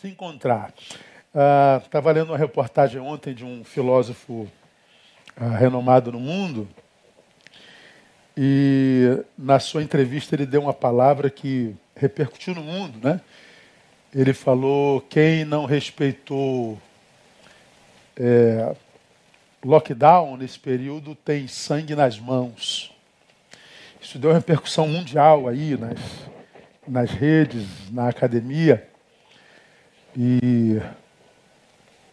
se encontrar. Estava uh, lendo uma reportagem ontem de um filósofo uh, renomado no mundo e na sua entrevista ele deu uma palavra que repercutiu no mundo, né? Ele falou quem não respeitou é, lockdown nesse período tem sangue nas mãos. Isso deu uma repercussão mundial aí nas, nas redes, na academia. E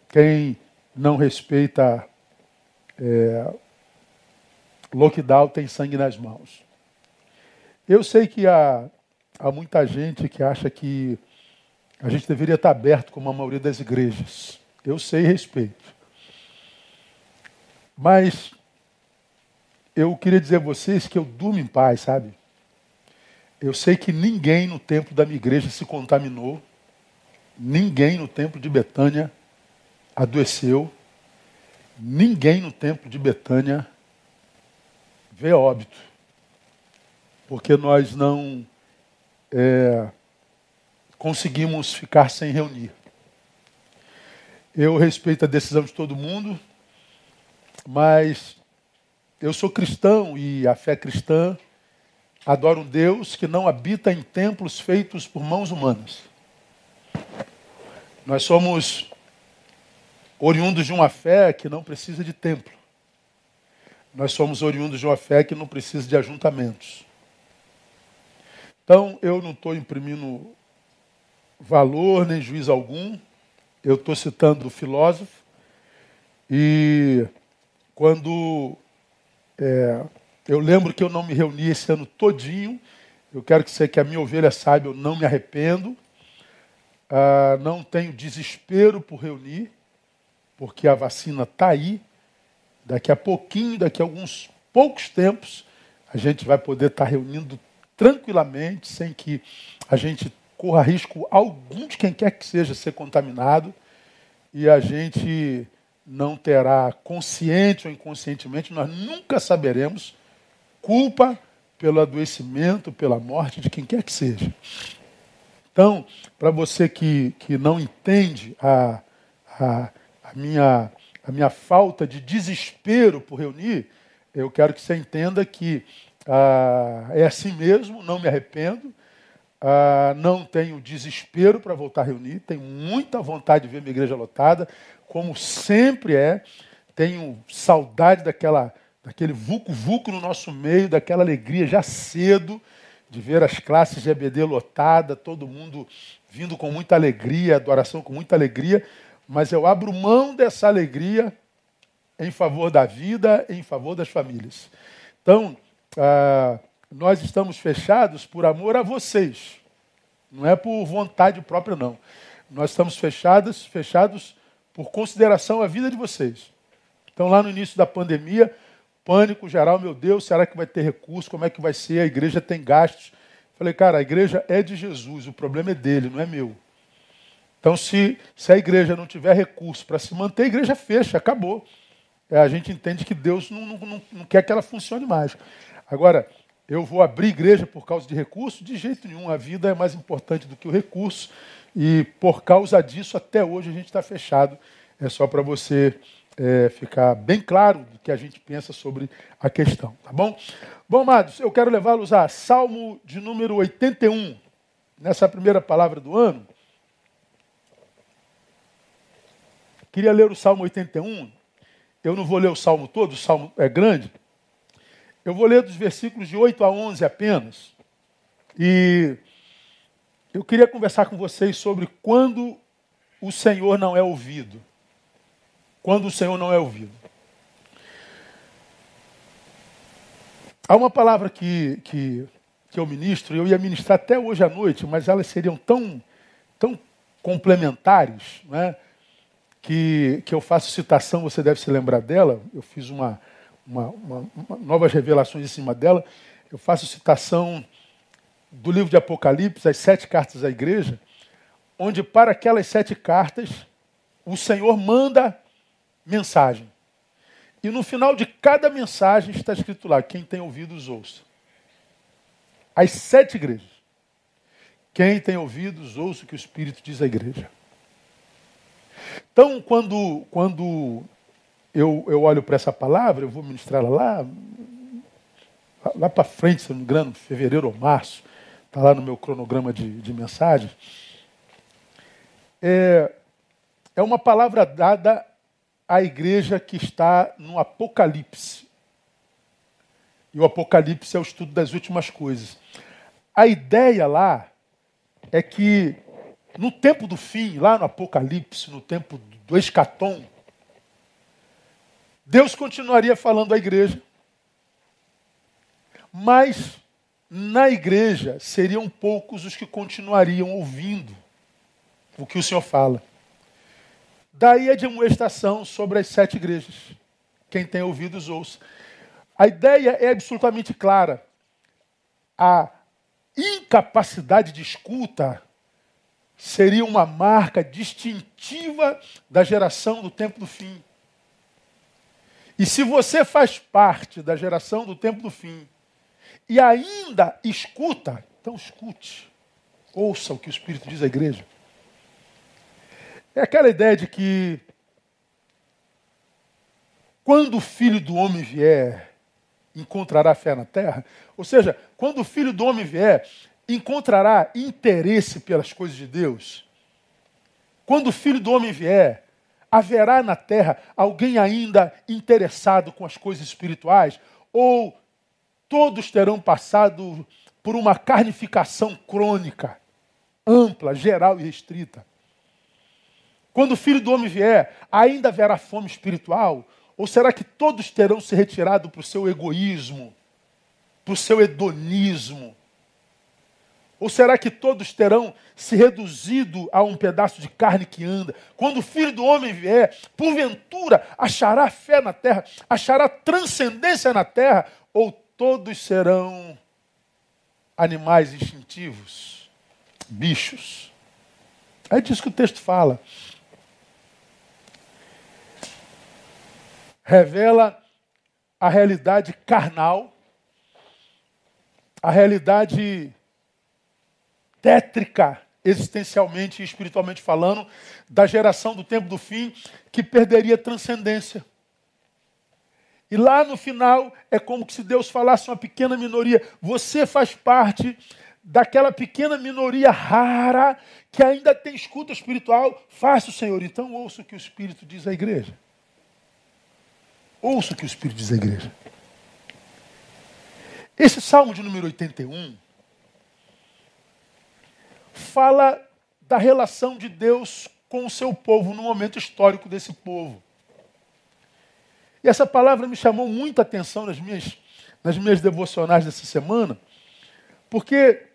quem não respeita é, lockdown tem sangue nas mãos. Eu sei que há, há muita gente que acha que a gente deveria estar aberto como a maioria das igrejas. Eu sei e respeito. Mas eu queria dizer a vocês que eu durmo em paz, sabe? Eu sei que ninguém no templo da minha igreja se contaminou, ninguém no templo de Betânia adoeceu, ninguém no templo de Betânia vê óbito, porque nós não é, conseguimos ficar sem reunir. Eu respeito a decisão de todo mundo, mas eu sou cristão e a fé cristã adora um Deus que não habita em templos feitos por mãos humanas. Nós somos oriundos de uma fé que não precisa de templo. Nós somos oriundos de uma fé que não precisa de ajuntamentos. Então, eu não estou imprimindo valor nem juízo algum. Eu estou citando o filósofo. E quando é, eu lembro que eu não me reuni esse ano todinho. Eu quero que você, que a minha ovelha saiba, eu não me arrependo. Ah, não tenho desespero por reunir, porque a vacina está aí. Daqui a pouquinho, daqui a alguns poucos tempos, a gente vai poder estar tá reunindo tranquilamente, sem que a gente corra risco algum de quem quer que seja ser contaminado. E a gente não terá, consciente ou inconscientemente, nós nunca saberemos, culpa pelo adoecimento, pela morte de quem quer que seja. Então, para você que, que não entende a, a, a, minha, a minha falta de desespero por reunir, eu quero que você entenda que ah, é assim mesmo, não me arrependo, ah, não tenho desespero para voltar a reunir, tenho muita vontade de ver minha igreja lotada, como sempre é. Tenho saudade daquela, daquele vulco-vulco no nosso meio, daquela alegria já cedo de ver as classes de EBD lotada, todo mundo vindo com muita alegria, adoração com muita alegria, mas eu abro mão dessa alegria em favor da vida, em favor das famílias. Então, ah, nós estamos fechados por amor a vocês, não é por vontade própria, não. Nós estamos fechados, fechados por consideração à vida de vocês. Então, lá no início da pandemia, pânico geral, meu Deus, será que vai ter recurso? Como é que vai ser? A igreja tem gastos. Falei, cara, a igreja é de Jesus, o problema é dele, não é meu. Então, se, se a igreja não tiver recurso para se manter, a igreja fecha, acabou. É, a gente entende que Deus não, não, não, não quer que ela funcione mais. Agora, eu vou abrir igreja por causa de recurso? De jeito nenhum. A vida é mais importante do que o recurso. E por causa disso, até hoje a gente está fechado. É só para você é, ficar bem claro do que a gente pensa sobre a questão, tá bom? Bom, amados, eu quero levá-los a Salmo de número 81. Nessa primeira palavra do ano, queria ler o Salmo 81. Eu não vou ler o Salmo todo, o Salmo é grande. Eu vou ler dos versículos de 8 a 11 apenas. E eu queria conversar com vocês sobre quando o Senhor não é ouvido. Quando o Senhor não é ouvido. Há uma palavra que, que, que eu ministro, eu ia ministrar até hoje à noite, mas elas seriam tão, tão complementares, né, que, que eu faço citação, você deve se lembrar dela, eu fiz uma, uma, uma, uma novas revelações em cima dela, eu faço citação do livro de Apocalipse, as sete cartas à igreja, onde para aquelas sete cartas o Senhor manda mensagem. E no final de cada mensagem está escrito lá: quem tem ouvidos, ouça. As sete igrejas. Quem tem ouvidos, ouça o que o Espírito diz à igreja. Então, quando, quando eu, eu olho para essa palavra, eu vou ministrar lá, lá para frente, se não me engano, fevereiro ou março, está lá no meu cronograma de, de mensagem. É, é uma palavra dada à igreja que está no Apocalipse. E o Apocalipse é o estudo das últimas coisas. A ideia lá é que no tempo do fim, lá no Apocalipse, no tempo do escatom, Deus continuaria falando à igreja, mas na igreja seriam poucos os que continuariam ouvindo o que o Senhor fala. Daí a demonstração sobre as sete igrejas. Quem tem ouvidos, ouça. A ideia é absolutamente clara. A incapacidade de escuta seria uma marca distintiva da geração do tempo do fim. E se você faz parte da geração do tempo do fim e ainda escuta, então escute, ouça o que o Espírito diz à igreja. É aquela ideia de que quando o filho do homem vier, encontrará fé na terra? Ou seja, quando o filho do homem vier, encontrará interesse pelas coisas de Deus? Quando o filho do homem vier, haverá na terra alguém ainda interessado com as coisas espirituais? Ou todos terão passado por uma carnificação crônica, ampla, geral e restrita? Quando o filho do homem vier, ainda haverá fome espiritual? Ou será que todos terão se retirado para o seu egoísmo, para o seu hedonismo? Ou será que todos terão se reduzido a um pedaço de carne que anda? Quando o filho do homem vier, porventura achará fé na terra, achará transcendência na terra? Ou todos serão animais instintivos, bichos? É disso que o texto fala. Revela a realidade carnal, a realidade tétrica, existencialmente e espiritualmente falando, da geração do tempo do fim que perderia transcendência. E lá no final é como se Deus falasse uma pequena minoria. Você faz parte daquela pequena minoria rara que ainda tem escuta espiritual. Faça o Senhor. Então ouça o que o Espírito diz à igreja. Ouça o que o Espírito diz à igreja. Esse salmo de número 81 fala da relação de Deus com o seu povo no momento histórico desse povo. E essa palavra me chamou muita atenção nas minhas, nas minhas devocionais dessa semana, porque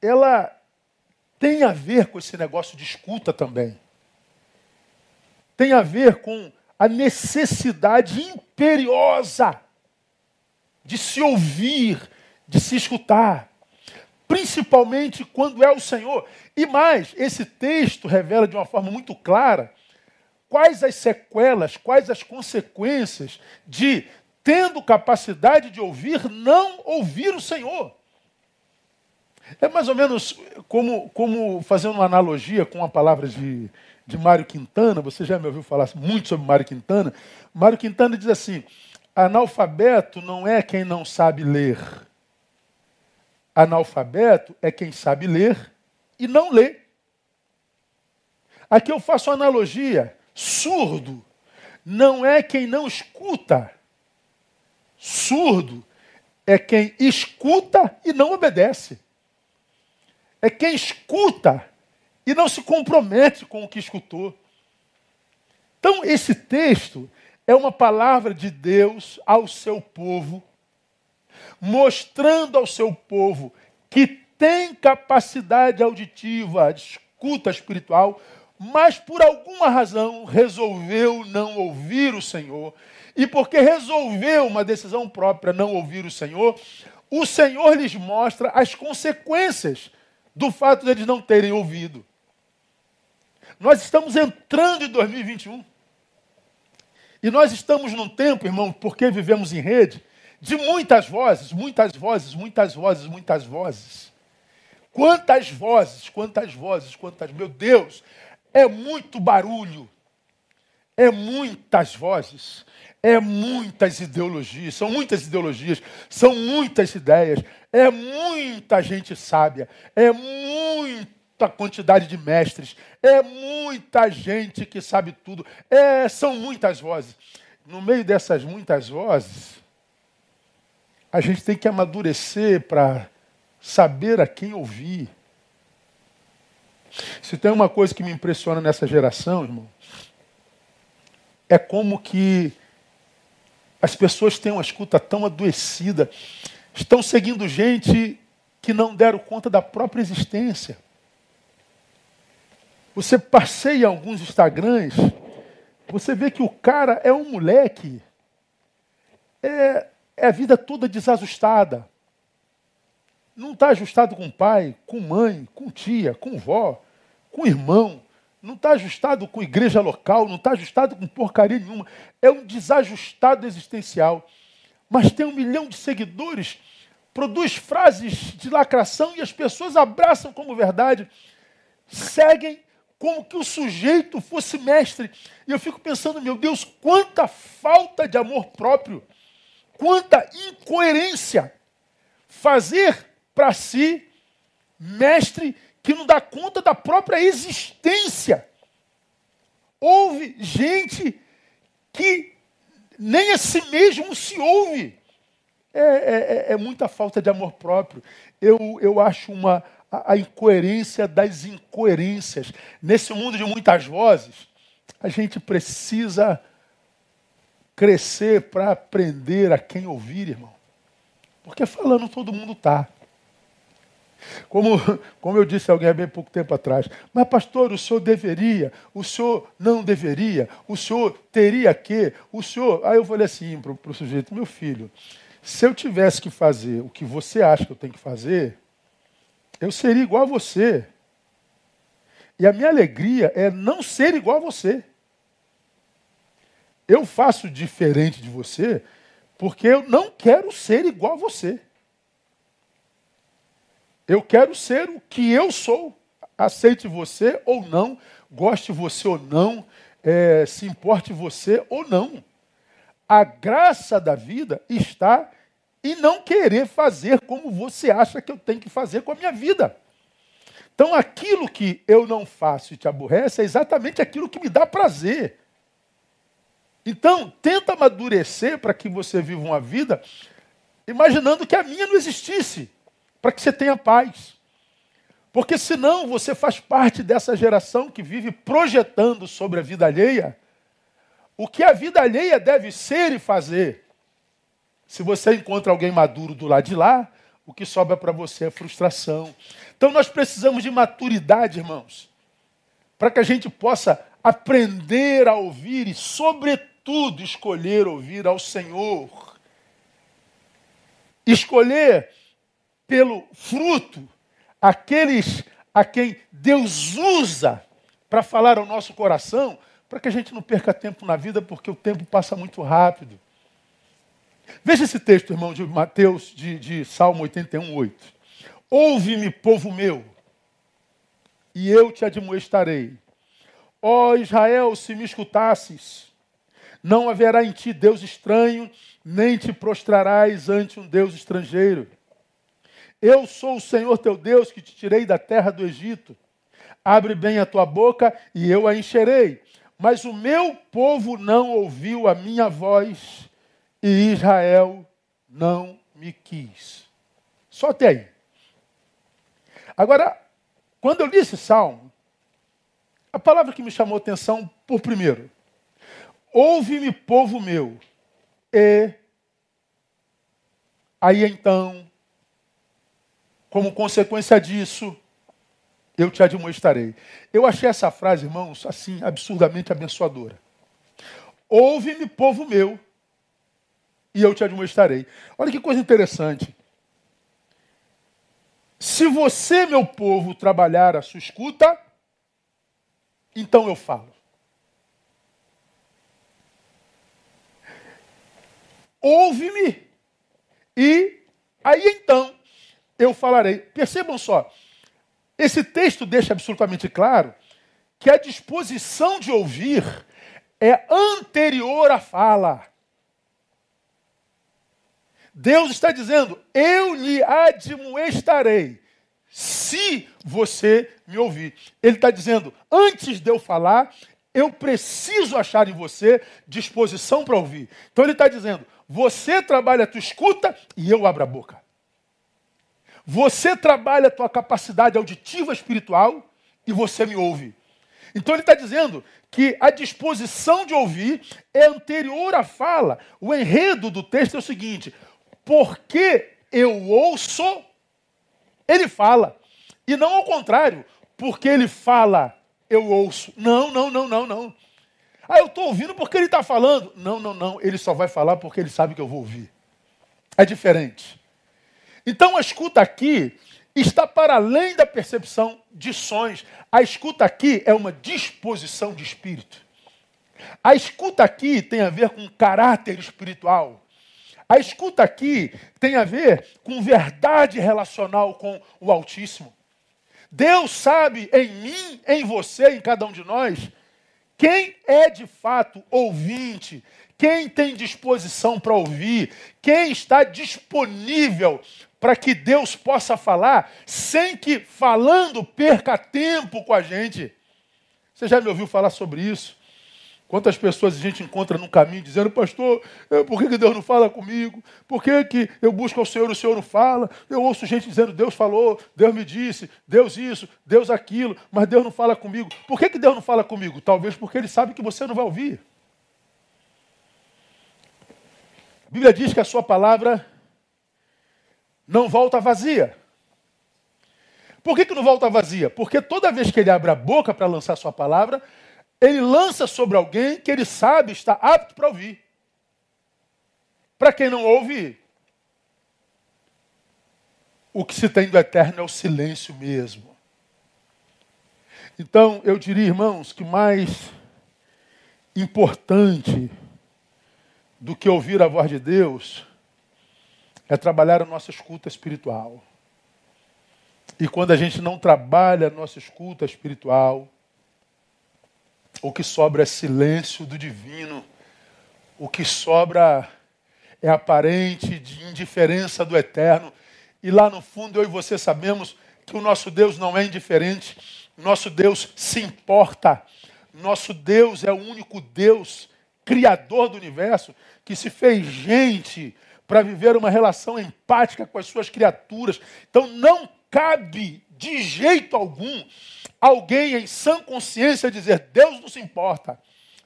ela tem a ver com esse negócio de escuta também. Tem a ver com a necessidade imperiosa de se ouvir, de se escutar, principalmente quando é o Senhor. E mais, esse texto revela de uma forma muito clara quais as sequelas, quais as consequências de, tendo capacidade de ouvir, não ouvir o Senhor. É mais ou menos como, como fazendo uma analogia com a palavra de, de Mário Quintana, você já me ouviu falar muito sobre Mário Quintana. Mário Quintana diz assim: analfabeto não é quem não sabe ler. Analfabeto é quem sabe ler e não lê. Aqui eu faço analogia: surdo não é quem não escuta. Surdo é quem escuta e não obedece. É quem escuta e não se compromete com o que escutou. Então, esse texto é uma palavra de Deus ao seu povo, mostrando ao seu povo que tem capacidade auditiva, de escuta espiritual, mas por alguma razão resolveu não ouvir o Senhor. E porque resolveu uma decisão própria não ouvir o Senhor, o Senhor lhes mostra as consequências do fato de eles não terem ouvido. Nós estamos entrando em 2021. E nós estamos num tempo, irmão, porque vivemos em rede, de muitas vozes, muitas vozes, muitas vozes, muitas vozes. Quantas vozes, quantas vozes, quantas. Meu Deus, é muito barulho. é muitas vozes, é muitas ideologias, são muitas ideologias, são muitas ideias, é muita gente sábia, é muita quantidade de mestres, é muita gente que sabe tudo, é, são muitas vozes. No meio dessas muitas vozes, a gente tem que amadurecer para saber a quem ouvir. Se tem uma coisa que me impressiona nessa geração, irmão, é como que as pessoas têm uma escuta tão adoecida, estão seguindo gente que não deram conta da própria existência. Você passeia alguns Instagrams, você vê que o cara é um moleque, é, é a vida toda desajustada. Não está ajustado com pai, com mãe, com tia, com vó, com irmão. Não está ajustado com igreja local, não está ajustado com porcaria nenhuma. É um desajustado existencial. Mas tem um milhão de seguidores, produz frases de lacração e as pessoas abraçam como verdade. Seguem como que o sujeito fosse mestre. E eu fico pensando, meu Deus, quanta falta de amor próprio, quanta incoerência. Fazer para si, mestre que não dá conta da própria existência. Houve gente que nem a si mesmo se ouve. É, é, é, é muita falta de amor próprio. Eu, eu acho uma, a, incoerência das incoerências. Nesse mundo de muitas vozes, a gente precisa crescer para aprender a quem ouvir, irmão. Porque falando todo mundo está. Como, como eu disse a alguém há bem pouco tempo atrás, mas pastor, o senhor deveria, o senhor não deveria, o senhor teria que, o senhor. Aí eu falei assim para o sujeito, meu filho, se eu tivesse que fazer o que você acha que eu tenho que fazer, eu seria igual a você. E a minha alegria é não ser igual a você. Eu faço diferente de você porque eu não quero ser igual a você. Eu quero ser o que eu sou. Aceite você ou não, goste você ou não, é, se importe você ou não. A graça da vida está em não querer fazer como você acha que eu tenho que fazer com a minha vida. Então, aquilo que eu não faço e te aborrece é exatamente aquilo que me dá prazer. Então, tenta amadurecer para que você viva uma vida imaginando que a minha não existisse para que você tenha paz. Porque senão você faz parte dessa geração que vive projetando sobre a vida alheia o que a vida alheia deve ser e fazer. Se você encontra alguém maduro do lado de lá, o que sobra para você é frustração. Então nós precisamos de maturidade, irmãos, para que a gente possa aprender a ouvir e, sobretudo, escolher ouvir ao Senhor. Escolher pelo fruto aqueles a quem Deus usa para falar ao nosso coração, para que a gente não perca tempo na vida, porque o tempo passa muito rápido. Veja esse texto, irmão, de Mateus, de, de Salmo 81, 8. Ouve-me, povo meu, e eu te admoestarei. Ó Israel, se me escutasses, não haverá em ti Deus estranho, nem te prostrarás ante um Deus estrangeiro. Eu sou o Senhor teu Deus que te tirei da terra do Egito. Abre bem a tua boca e eu a encherei. Mas o meu povo não ouviu a minha voz e Israel não me quis. Só até aí. Agora, quando eu li esse salmo, a palavra que me chamou a atenção, por primeiro, ouve-me, povo meu, e aí então como consequência disso, eu te admoestarei. Eu achei essa frase, irmãos, assim, absurdamente abençoadora. Ouve-me, povo meu, e eu te admoestarei. Olha que coisa interessante. Se você, meu povo, trabalhar a sua escuta, então eu falo. Ouve-me, e aí então eu falarei. Percebam só, esse texto deixa absolutamente claro que a disposição de ouvir é anterior à fala. Deus está dizendo: Eu lhe admoestarei se você me ouvir. Ele está dizendo: Antes de eu falar, eu preciso achar em você disposição para ouvir. Então ele está dizendo: Você trabalha a tua escuta e eu abro a boca. Você trabalha a tua capacidade auditiva espiritual e você me ouve. Então ele está dizendo que a disposição de ouvir é anterior à fala. O enredo do texto é o seguinte: porque eu ouço, ele fala. E não ao contrário, porque ele fala, eu ouço. Não, não, não, não, não. Ah, eu estou ouvindo porque ele está falando. Não, não, não. Ele só vai falar porque ele sabe que eu vou ouvir. É diferente. Então a escuta aqui está para além da percepção de sons. A escuta aqui é uma disposição de espírito. A escuta aqui tem a ver com caráter espiritual. A escuta aqui tem a ver com verdade relacional com o Altíssimo. Deus sabe em mim, em você, em cada um de nós, quem é de fato ouvinte, quem tem disposição para ouvir, quem está disponível para que Deus possa falar sem que falando perca tempo com a gente. Você já me ouviu falar sobre isso? Quantas pessoas a gente encontra no caminho dizendo, pastor, por que Deus não fala comigo? Por que, que eu busco ao Senhor e o Senhor não fala? Eu ouço gente dizendo, Deus falou, Deus me disse, Deus isso, Deus aquilo, mas Deus não fala comigo. Por que, que Deus não fala comigo? Talvez porque Ele sabe que você não vai ouvir. A Bíblia diz que a sua palavra não volta vazia. Por que, que não volta vazia? Porque toda vez que ele abre a boca para lançar sua palavra, ele lança sobre alguém que ele sabe está apto para ouvir. Para quem não ouve, o que se tem do eterno é o silêncio mesmo. Então, eu diria, irmãos, que mais importante do que ouvir a voz de Deus é trabalhar a nossa escuta espiritual. E quando a gente não trabalha a nossa escuta espiritual, o que sobra é silêncio do divino, o que sobra é aparente de indiferença do eterno. E lá no fundo eu e você sabemos que o nosso Deus não é indiferente, nosso Deus se importa. Nosso Deus é o único Deus criador do universo que se fez gente para viver uma relação empática com as suas criaturas. Então não cabe de jeito algum alguém em sã consciência dizer Deus não se importa.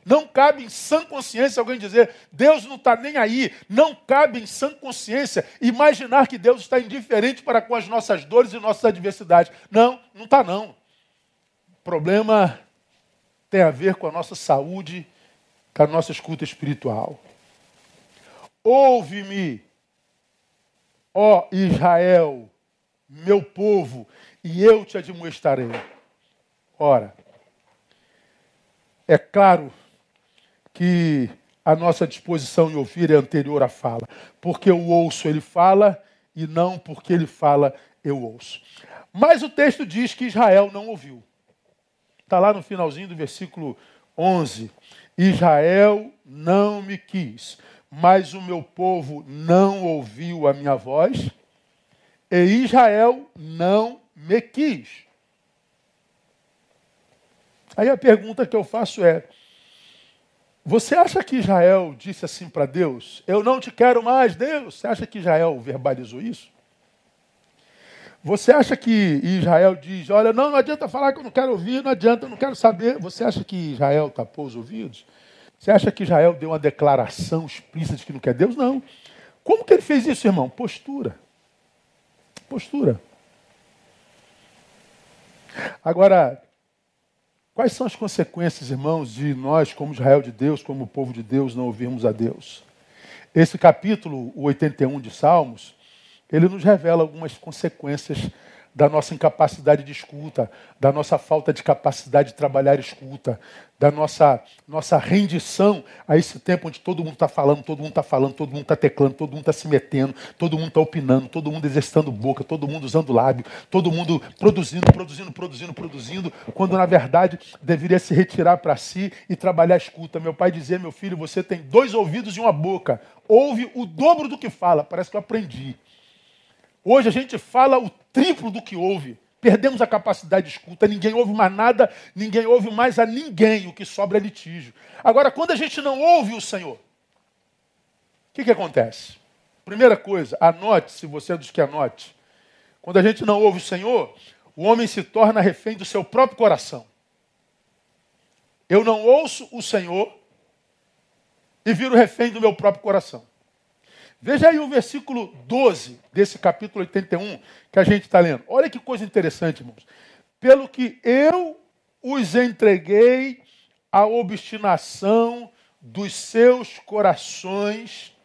Não cabe em sã consciência alguém dizer Deus não está nem aí. Não cabe em sã consciência imaginar que Deus está indiferente para com as nossas dores e nossas adversidades. Não, não está não. O problema tem a ver com a nossa saúde, com a nossa escuta espiritual. Ouve-me, ó Israel, meu povo, e eu te admoestarei. Ora, é claro que a nossa disposição em ouvir é anterior à fala, porque eu ouço, ele fala, e não porque ele fala, eu ouço. Mas o texto diz que Israel não ouviu. Está lá no finalzinho do versículo 11. Israel não me quis mas o meu povo não ouviu a minha voz, e Israel não me quis. Aí a pergunta que eu faço é: você acha que Israel disse assim para Deus? Eu não te quero mais, Deus? Você acha que Israel verbalizou isso? Você acha que Israel diz: olha, não, não adianta falar que eu não quero ouvir, não adianta, eu não quero saber. Você acha que Israel tapou os ouvidos? Você acha que Israel deu uma declaração explícita de que não quer Deus? Não. Como que ele fez isso, irmão? Postura. Postura. Agora, quais são as consequências, irmãos, de nós, como Israel de Deus, como povo de Deus, não ouvirmos a Deus? Esse capítulo, o 81 de Salmos, ele nos revela algumas consequências da nossa incapacidade de escuta, da nossa falta de capacidade de trabalhar escuta, da nossa, nossa rendição a esse tempo onde todo mundo está falando, todo mundo está falando, todo mundo está teclando, todo mundo está se metendo, todo mundo está opinando, todo mundo exercitando boca, todo mundo usando lábio, todo mundo produzindo, produzindo, produzindo, produzindo, quando na verdade deveria se retirar para si e trabalhar a escuta. Meu pai dizia, meu filho, você tem dois ouvidos e uma boca, ouve o dobro do que fala. Parece que eu aprendi. Hoje a gente fala o triplo do que ouve. Perdemos a capacidade de escuta, ninguém ouve mais nada, ninguém ouve mais a ninguém, o que sobra é litígio. Agora, quando a gente não ouve o Senhor, o que, que acontece? Primeira coisa, anote, se você é dos que anote. Quando a gente não ouve o Senhor, o homem se torna refém do seu próprio coração. Eu não ouço o Senhor e viro refém do meu próprio coração. Veja aí o versículo 12 desse capítulo 81 que a gente está lendo. Olha que coisa interessante, irmãos. Pelo que eu os entreguei à obstinação dos seus corações,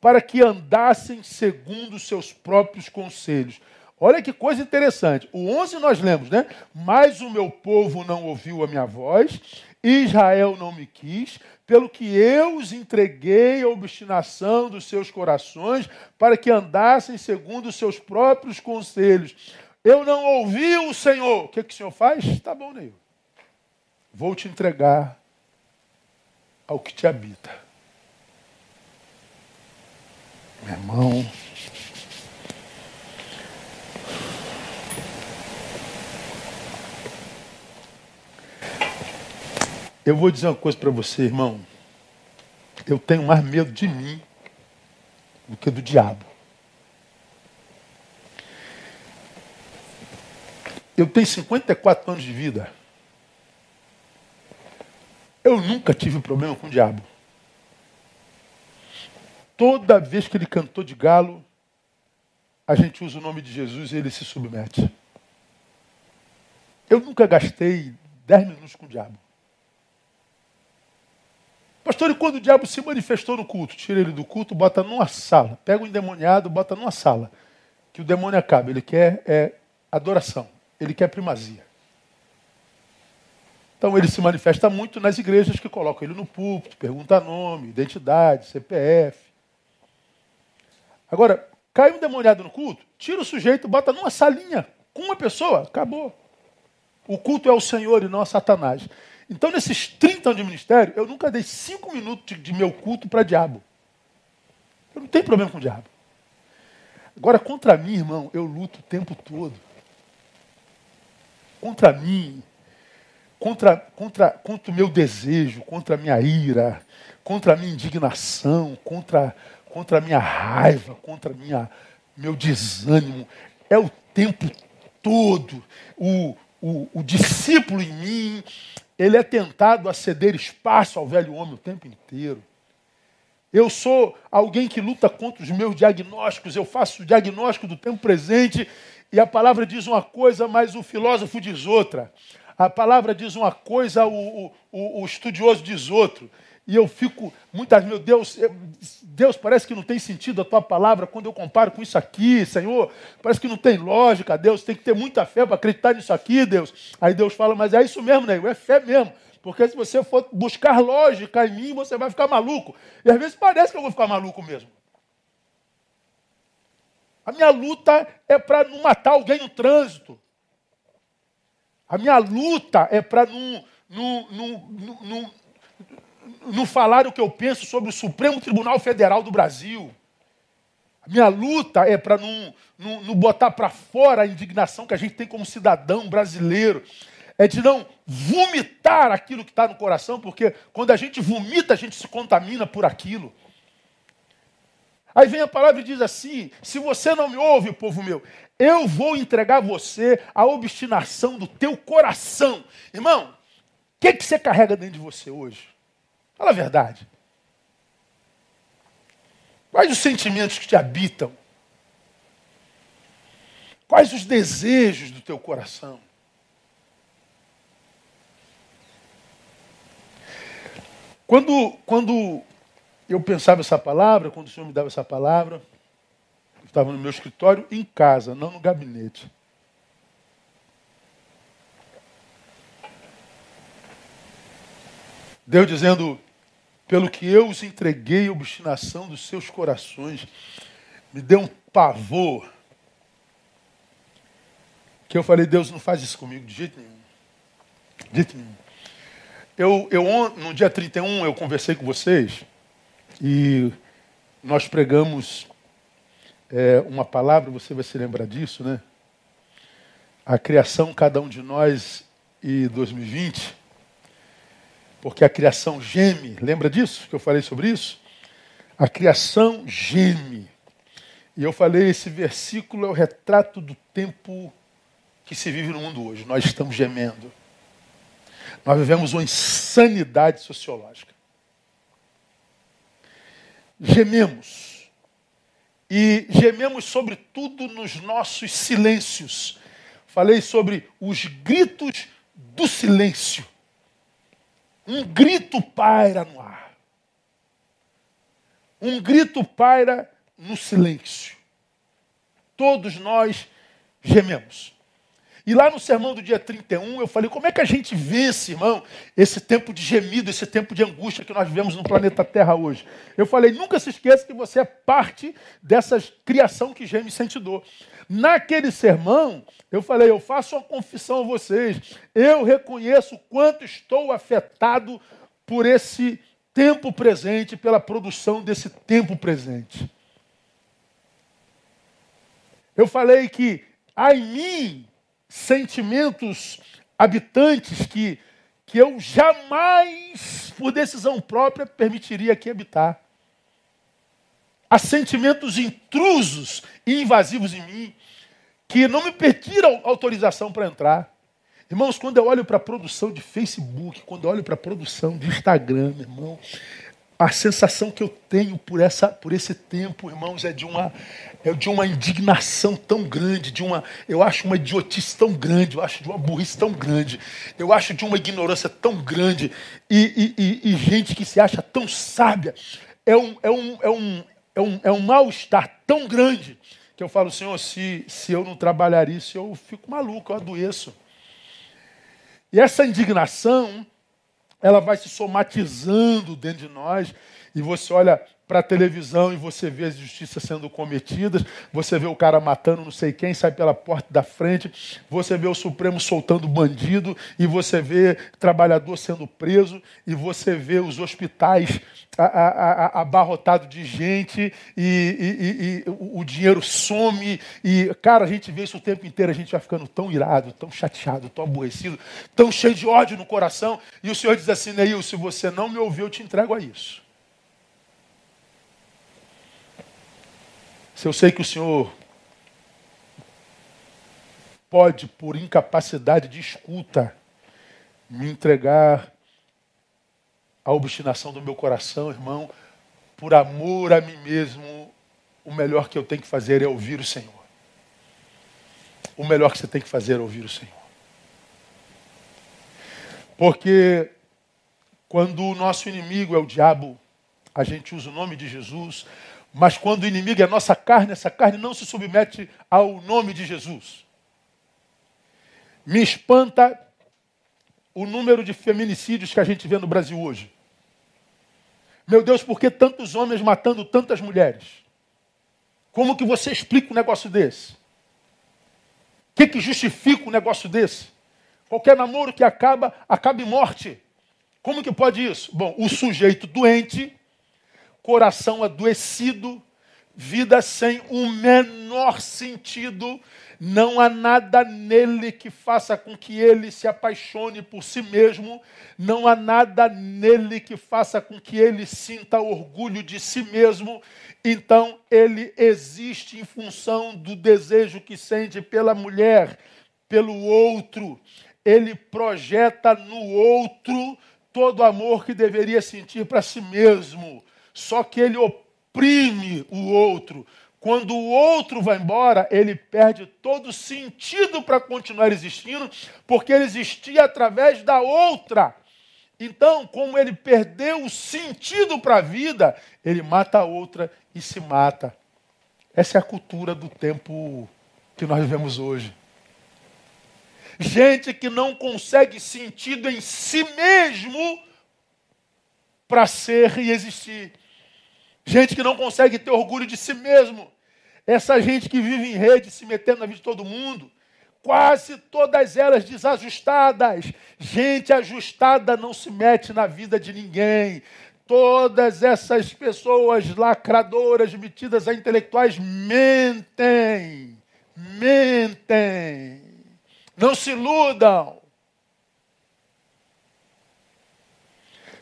para que andassem segundo os seus próprios conselhos. Olha que coisa interessante. O 11 nós lemos, né? Mas o meu povo não ouviu a minha voz, Israel não me quis, pelo que eu os entreguei à obstinação dos seus corações, para que andassem segundo os seus próprios conselhos. Eu não ouvi o Senhor. O que, que o Senhor faz? Tá bom, Neil. Vou te entregar ao que te habita. Meu irmão. Eu vou dizer uma coisa para você, irmão. Eu tenho mais medo de mim do que do diabo. Eu tenho 54 anos de vida. Eu nunca tive problema com o diabo. Toda vez que ele cantou de galo, a gente usa o nome de Jesus e ele se submete. Eu nunca gastei 10 minutos com o diabo. Pastor, e quando o diabo se manifestou no culto? Tira ele do culto, bota numa sala. Pega o endemoniado, bota numa sala. Que o demônio acabe. Ele quer é, adoração. Ele quer primazia. Então ele se manifesta muito nas igrejas que colocam ele no púlpito, pergunta nome, identidade, CPF. Agora, cai um demoniado no culto, tira o sujeito, bota numa salinha com uma pessoa, acabou. O culto é o Senhor e não a Satanás. Então, nesses 30 anos de ministério, eu nunca dei cinco minutos de, meu culto para diabo. Eu não tenho problema com o diabo. Agora, contra mim, irmão, eu luto o tempo todo. Contra mim, contra, contra, contra o meu desejo, contra a minha ira, contra a minha indignação, contra, contra a minha raiva, contra minha, meu desânimo. É o tempo todo. O, o, o discípulo em mim ele é tentado a ceder espaço ao velho homem o tempo inteiro. Eu sou alguém que luta contra os meus diagnósticos, eu faço o diagnóstico do tempo presente e a palavra diz uma coisa, mas o filósofo diz outra. A palavra diz uma coisa, o, o, o estudioso diz outra. E eu fico, muitas meu Deus, Deus parece que não tem sentido a tua palavra quando eu comparo com isso aqui, Senhor. Parece que não tem lógica, Deus. Tem que ter muita fé para acreditar nisso aqui, Deus. Aí Deus fala, mas é isso mesmo, nego, é fé mesmo. Porque se você for buscar lógica em mim, você vai ficar maluco. E às vezes parece que eu vou ficar maluco mesmo. A minha luta é para não matar alguém no trânsito. A minha luta é para não, não, não, não não falar o que eu penso sobre o Supremo Tribunal Federal do Brasil. A minha luta é para não, não, não botar para fora a indignação que a gente tem como cidadão brasileiro. É de não vomitar aquilo que está no coração, porque quando a gente vomita, a gente se contamina por aquilo. Aí vem a palavra e diz assim: se você não me ouve, povo meu, eu vou entregar você a obstinação do teu coração. Irmão, o que, que você carrega dentro de você hoje? Fala a verdade. Quais os sentimentos que te habitam? Quais os desejos do teu coração? Quando, quando eu pensava essa palavra, quando o Senhor me dava essa palavra, estava no meu escritório em casa, não no gabinete. Deus dizendo: pelo que eu os entreguei a obstinação dos seus corações, me deu um pavor. Que eu falei, Deus não faz isso comigo de jeito nenhum. De jeito nenhum. Eu, eu, no dia 31 eu conversei com vocês e nós pregamos é, uma palavra, você vai se lembrar disso, né? A criação, cada um de nós e 2020, porque a criação geme, lembra disso que eu falei sobre isso? A criação geme. E eu falei, esse versículo é o retrato do tempo que se vive no mundo hoje. Nós estamos gemendo. Nós vivemos uma insanidade sociológica. Gememos. E gememos, sobretudo, nos nossos silêncios. Falei sobre os gritos do silêncio. Um grito paira no ar. Um grito paira no silêncio. Todos nós gememos. E lá no sermão do dia 31, eu falei: como é que a gente vence, irmão, esse tempo de gemido, esse tempo de angústia que nós vivemos no planeta Terra hoje? Eu falei: nunca se esqueça que você é parte dessa criação que geme e sente dor. Naquele sermão, eu falei: eu faço uma confissão a vocês, eu reconheço quanto estou afetado por esse tempo presente, pela produção desse tempo presente. Eu falei que há em mim sentimentos habitantes que, que eu jamais, por decisão própria, permitiria aqui habitar. Há sentimentos intrusos e invasivos em mim que não me pediram autorização para entrar. Irmãos, quando eu olho para a produção de Facebook, quando eu olho para a produção de Instagram, irmão, a sensação que eu tenho por, essa, por esse tempo, irmãos, é de uma, é de uma indignação tão grande, de uma, eu acho uma idiotice tão grande, eu acho de uma burrice tão grande, eu acho de uma ignorância tão grande e, e, e, e gente que se acha tão sábia. É um, é um, é um, é um, é um mal-estar tão grande que eu falo, Senhor, se, se eu não trabalhar isso, eu fico maluco, eu adoeço. E essa indignação ela vai se somatizando dentro de nós, e você olha para a televisão e você vê as justiças sendo cometidas, você vê o cara matando não sei quem, sai pela porta da frente, você vê o Supremo soltando bandido, e você vê trabalhador sendo preso, e você vê os hospitais abarrotados de gente, e, e, e, o dinheiro some, e, cara, a gente vê isso o tempo inteiro, a gente vai ficando tão irado, tão chateado, tão aborrecido, tão cheio de ódio no coração, e o Senhor diz assim, Neil, se você não me ouviu, eu te entrego a isso. Se eu sei que o Senhor pode, por incapacidade de escuta, me entregar a obstinação do meu coração, irmão, por amor a mim mesmo, o melhor que eu tenho que fazer é ouvir o Senhor. O melhor que você tem que fazer é ouvir o Senhor. Porque quando o nosso inimigo é o diabo, a gente usa o nome de Jesus, mas quando o inimigo é nossa carne, essa carne não se submete ao nome de Jesus. Me espanta o número de feminicídios que a gente vê no Brasil hoje. Meu Deus, por que tantos homens matando tantas mulheres? Como que você explica um negócio desse? O que, que justifica um negócio desse? Qualquer namoro que acaba, acaba em morte. Como que pode isso? Bom, o sujeito doente coração adoecido, vida sem o menor sentido, não há nada nele que faça com que ele se apaixone por si mesmo, não há nada nele que faça com que ele sinta orgulho de si mesmo. Então, ele existe em função do desejo que sente pela mulher, pelo outro. Ele projeta no outro todo o amor que deveria sentir para si mesmo só que ele oprime o outro. Quando o outro vai embora, ele perde todo sentido para continuar existindo, porque ele existia através da outra. Então, como ele perdeu o sentido para a vida, ele mata a outra e se mata. Essa é a cultura do tempo que nós vivemos hoje. Gente que não consegue sentido em si mesmo para ser e existir. Gente que não consegue ter orgulho de si mesmo. Essa gente que vive em rede, se metendo na vida de todo mundo. Quase todas elas desajustadas. Gente ajustada não se mete na vida de ninguém. Todas essas pessoas lacradoras, metidas a intelectuais, mentem. Mentem. Não se iludam.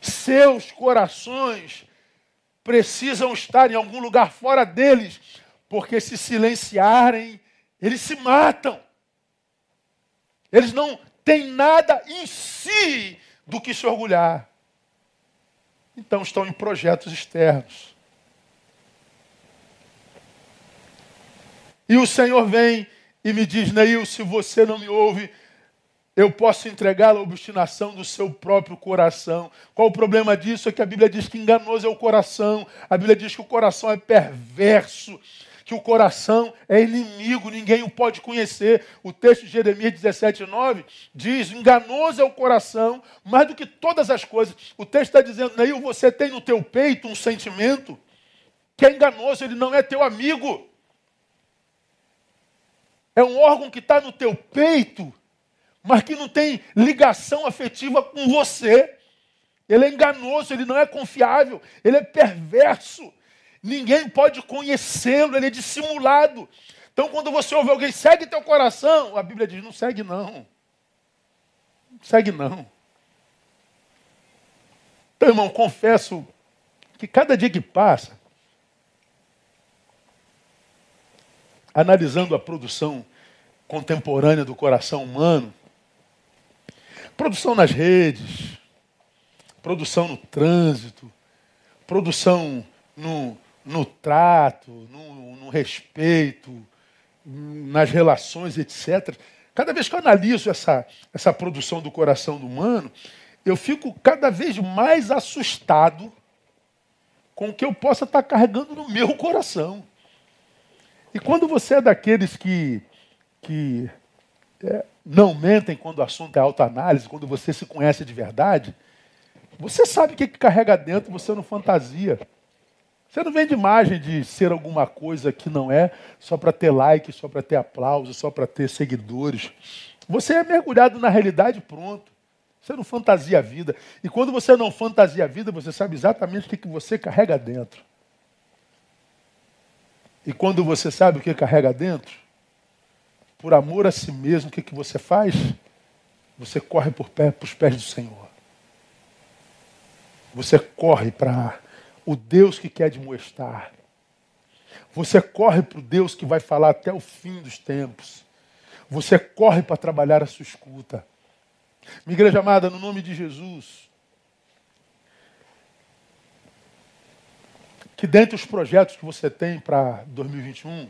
Seus corações precisam estar em algum lugar fora deles, porque se silenciarem, eles se matam. Eles não têm nada em si do que se orgulhar. Então estão em projetos externos. E o Senhor vem e me diz, Neil, se você não me ouve, eu posso entregá-la à obstinação do seu próprio coração. Qual o problema disso? É que a Bíblia diz que enganoso é o coração. A Bíblia diz que o coração é perverso, que o coração é inimigo, ninguém o pode conhecer. O texto de Jeremias 17, 9 diz: enganoso é o coração, mais do que todas as coisas. O texto está dizendo, Neil, você tem no teu peito um sentimento que é enganoso, ele não é teu amigo. É um órgão que está no teu peito mas que não tem ligação afetiva com você. Ele é enganoso, ele não é confiável, ele é perverso. Ninguém pode conhecê-lo, ele é dissimulado. Então, quando você ouve alguém, segue teu coração, a Bíblia diz: não segue não. Não segue não. Então, irmão, confesso que cada dia que passa, analisando a produção contemporânea do coração humano, Produção nas redes, produção no trânsito, produção no, no trato, no, no respeito, nas relações, etc. Cada vez que eu analiso essa, essa produção do coração do humano, eu fico cada vez mais assustado com o que eu possa estar carregando no meu coração. E quando você é daqueles que, que é, não mentem quando o assunto é autoanálise, quando você se conhece de verdade, você sabe o que, que carrega dentro, você não fantasia. Você não vem de imagem de ser alguma coisa que não é, só para ter like, só para ter aplauso, só para ter seguidores. Você é mergulhado na realidade pronto. Você não fantasia a vida. E quando você não fantasia a vida, você sabe exatamente o que, que você carrega dentro. E quando você sabe o que carrega dentro, por amor a si mesmo, o que, que você faz? Você corre por pé, para os pés do Senhor. Você corre para o Deus que quer demonstrar. Você corre para o Deus que vai falar até o fim dos tempos. Você corre para trabalhar a sua escuta. Minha igreja amada, no nome de Jesus, que dentre os projetos que você tem para 2021,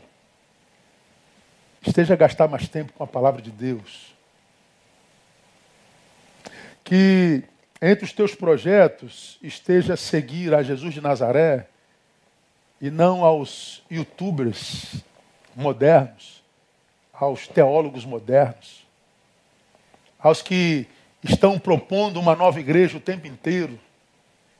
esteja a gastar mais tempo com a palavra de Deus. Que entre os teus projetos esteja seguir a Jesus de Nazaré e não aos youtubers modernos, aos teólogos modernos, aos que estão propondo uma nova igreja o tempo inteiro.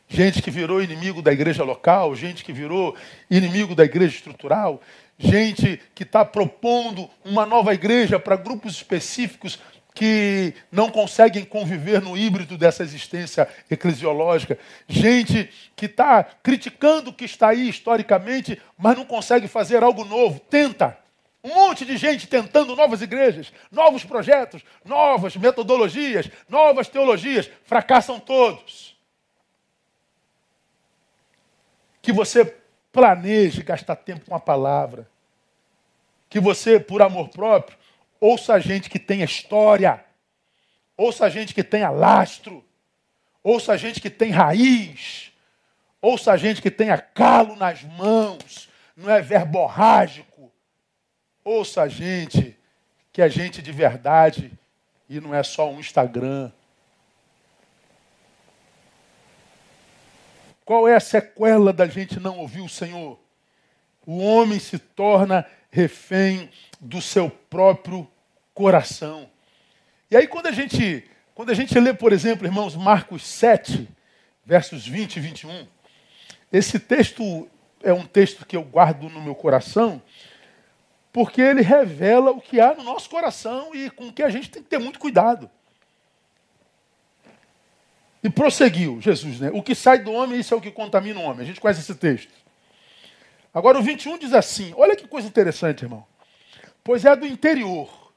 Gente que virou inimigo da igreja local, gente que virou inimigo da igreja estrutural, gente que está propondo uma nova igreja para grupos específicos que não conseguem conviver no híbrido dessa existência eclesiológica, gente que está criticando o que está aí historicamente, mas não consegue fazer algo novo, tenta. Um monte de gente tentando novas igrejas, novos projetos, novas metodologias, novas teologias, fracassam todos. Que você Planeje gastar tempo com a palavra. Que você, por amor próprio, ouça gente que tenha história. Ouça gente que tenha lastro. Ouça gente que tem raiz. Ouça gente que tenha calo nas mãos. Não é verborrágico. Ouça gente que é gente de verdade e não é só um Instagram. Qual é a sequela da gente não ouvir o Senhor? o homem se torna refém do seu próprio coração. E aí quando a gente, quando a gente lê, por exemplo, irmãos, Marcos 7, versos 20 e 21, esse texto é um texto que eu guardo no meu coração, porque ele revela o que há no nosso coração e com que a gente tem que ter muito cuidado. E prosseguiu Jesus, né? O que sai do homem, isso é o que contamina o homem. A gente conhece esse texto. Agora o 21 diz assim: olha que coisa interessante, irmão. Pois é do interior,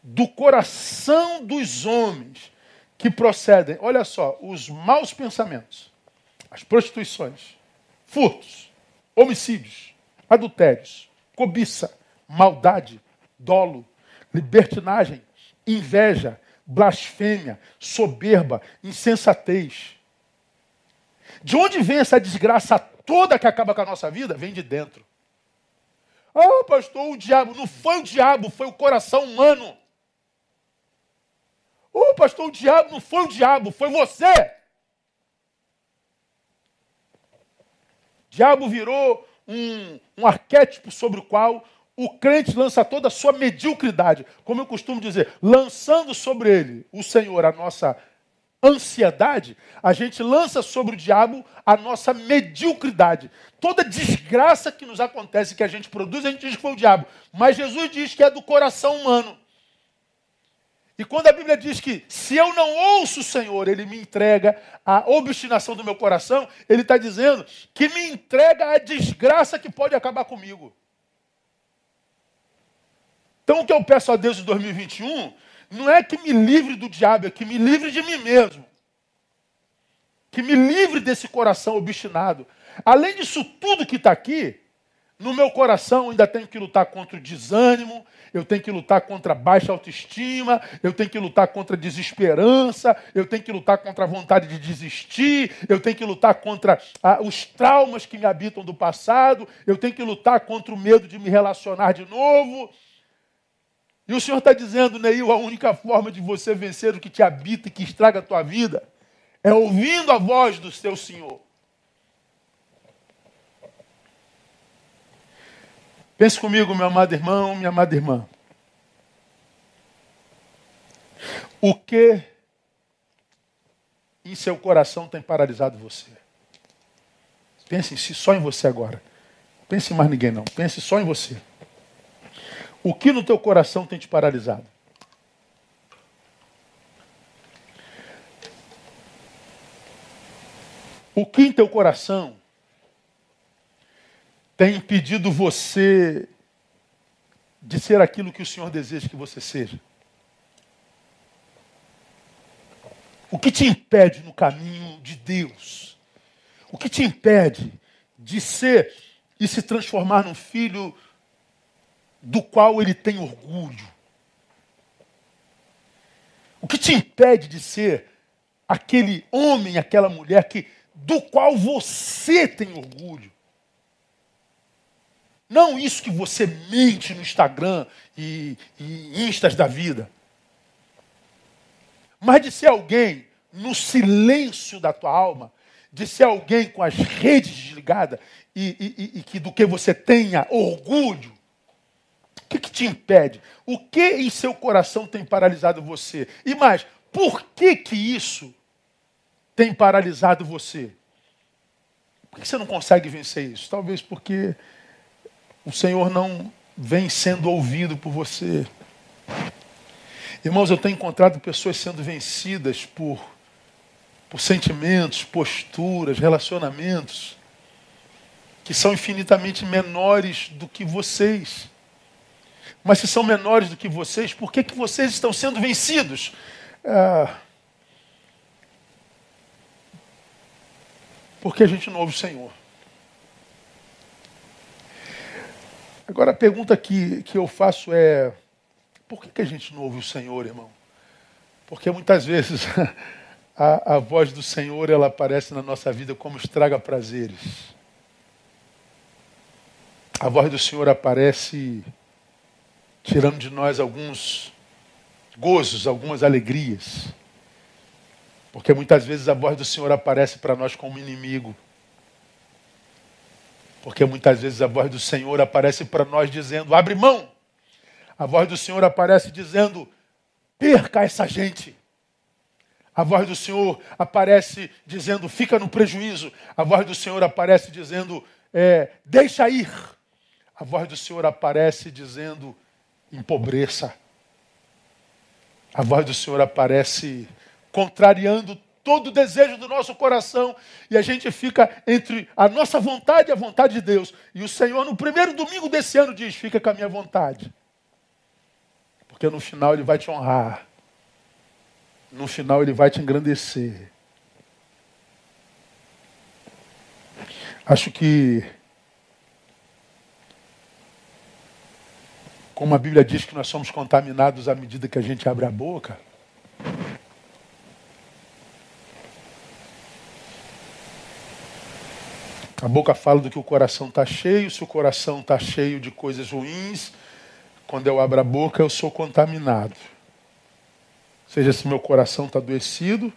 do coração dos homens, que procedem, olha só, os maus pensamentos, as prostituições, furtos, homicídios, adultérios, cobiça, maldade, dolo, libertinagem, inveja, blasfêmia, soberba, insensatez. De onde vem essa desgraça toda que acaba com a nossa vida? Vem de dentro. Ah, pastor, o diabo. Não foi o diabo, foi o coração humano. Oh, pastor, o diabo não foi o diabo, foi você. O diabo virou um, um arquétipo sobre o qual o crente lança toda a sua mediocridade. Como eu costumo dizer, lançando sobre ele, o Senhor, a nossa ansiedade, a gente lança sobre o diabo a nossa mediocridade. Toda desgraça que nos acontece, que a gente produz, a gente diz que foi o diabo. Mas Jesus diz que é do coração humano. E quando a Bíblia diz que se eu não ouço o Senhor, Ele me entrega a obstinação do meu coração, Ele está dizendo que me entrega a desgraça que pode acabar comigo. Então o que eu peço a Deus em 2021 não é que me livre do diabo, é que me livre de mim mesmo. Que me livre desse coração obstinado. Além disso tudo que está aqui, no meu coração ainda tenho que lutar contra o desânimo, eu tenho que lutar contra a baixa autoestima, eu tenho que lutar contra a desesperança, eu tenho que lutar contra a vontade de desistir, eu tenho que lutar contra ah, os traumas que me habitam do passado, eu tenho que lutar contra o medo de me relacionar de novo. E o Senhor está dizendo, Neil, a única forma de você vencer o que te habita e que estraga a tua vida é ouvindo a voz do seu Senhor. Pense comigo, meu amado irmão, minha amada irmã. O que em seu coração tem paralisado você? Pense só em você agora. Pense em mais ninguém não. Pense só em você. O que no teu coração tem te paralisado? O que em teu coração tem impedido você de ser aquilo que o Senhor deseja que você seja? O que te impede no caminho de Deus? O que te impede de ser e se transformar num filho do qual ele tem orgulho? O que te impede de ser aquele homem, aquela mulher que do qual você tem orgulho? Não isso que você mente no Instagram e, e instas da vida. Mas de ser alguém no silêncio da tua alma, de ser alguém com as redes desligadas e, e, e, que do que você tenha orgulho, que, que te impede? O que em seu coração tem paralisado você? E mais, por que que isso tem paralisado você? Por que você não consegue vencer isso? Talvez porque o Senhor não vem sendo ouvido por você. Irmãos, eu tenho encontrado pessoas sendo vencidas por, por sentimentos, posturas, relacionamentos que são infinitamente menores do que vocês. Mas se são menores do que vocês, por que, que vocês estão sendo vencidos? Ah, porque a gente não ouve o Senhor. Agora a pergunta que, que eu faço é: por que, que a gente não ouve o Senhor, irmão? Porque muitas vezes a, a voz do Senhor ela aparece na nossa vida como estraga prazeres. A voz do Senhor aparece tirando de nós alguns gozos, algumas alegrias. Porque muitas vezes a voz do Senhor aparece para nós como inimigo. Porque muitas vezes a voz do Senhor aparece para nós dizendo: abre mão. A voz do Senhor aparece dizendo: perca essa gente. A voz do Senhor aparece dizendo: fica no prejuízo. A voz do Senhor aparece dizendo: é, deixa ir. A voz do Senhor aparece dizendo: empobreça. A voz do Senhor aparece contrariando todo o desejo do nosso coração e a gente fica entre a nossa vontade e a vontade de Deus. E o Senhor, no primeiro domingo desse ano, diz: fica com a minha vontade. Porque no final Ele vai te honrar. No final Ele vai te engrandecer. Acho que Como a Bíblia diz que nós somos contaminados à medida que a gente abre a boca. A boca fala do que o coração está cheio. Se o coração está cheio de coisas ruins, quando eu abro a boca, eu sou contaminado. Ou seja, se meu coração está adoecido,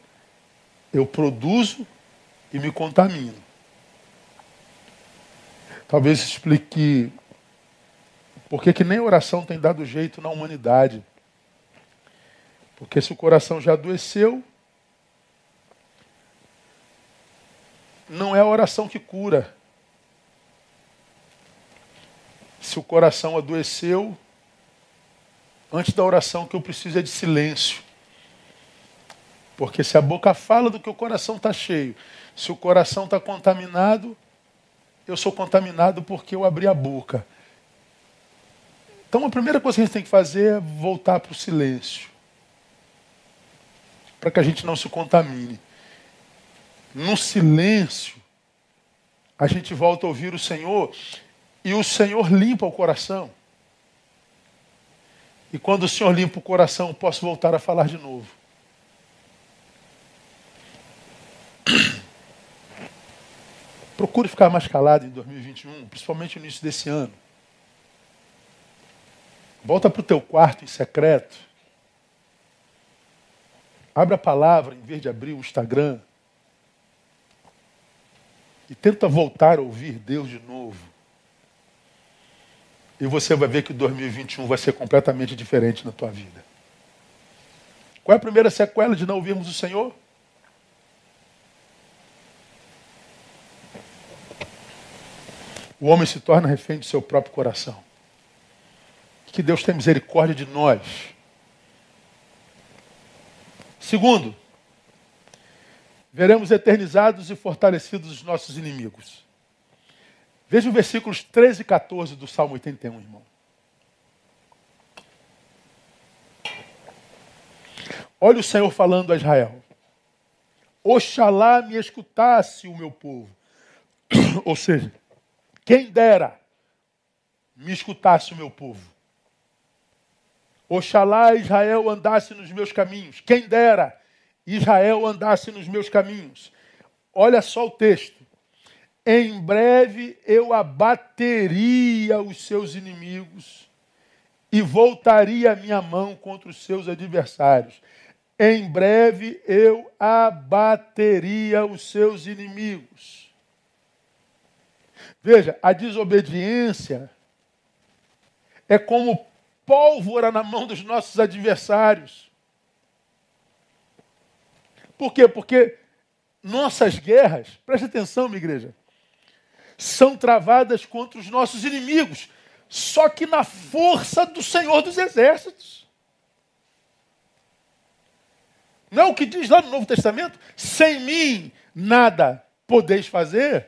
eu produzo e me contamino. Talvez explique porque que nem oração tem dado jeito na humanidade. Porque se o coração já adoeceu, não é a oração que cura. Se o coração adoeceu, antes da oração que eu preciso é de silêncio. Porque se a boca fala do que o coração está cheio, se o coração está contaminado, eu sou contaminado porque eu abri a boca. Então a primeira coisa que a gente tem que fazer é voltar para o silêncio. Para que a gente não se contamine. No silêncio, a gente volta a ouvir o Senhor e o Senhor limpa o coração. E quando o Senhor limpa o coração, posso voltar a falar de novo. Procure ficar mais calado em 2021, principalmente no início desse ano. Volta para o teu quarto em secreto. Abre a palavra em vez de abrir o Instagram. E tenta voltar a ouvir Deus de novo. E você vai ver que 2021 vai ser completamente diferente na tua vida. Qual é a primeira sequela de não ouvirmos o Senhor? O homem se torna refém do seu próprio coração. Que Deus tenha misericórdia de nós. Segundo, veremos eternizados e fortalecidos os nossos inimigos. Veja os versículos 13 e 14 do Salmo 81, irmão. Olha o Senhor falando a Israel. Oxalá me escutasse o meu povo. Ou seja, quem dera me escutasse o meu povo. Oxalá Israel andasse nos meus caminhos. Quem dera Israel andasse nos meus caminhos. Olha só o texto. Em breve eu abateria os seus inimigos e voltaria a minha mão contra os seus adversários. Em breve eu abateria os seus inimigos. Veja, a desobediência é como pólvora na mão dos nossos adversários. Por quê? Porque nossas guerras, preste atenção, minha igreja, são travadas contra os nossos inimigos, só que na força do Senhor dos Exércitos. Não é o que diz lá no Novo Testamento? Sem mim nada podeis fazer.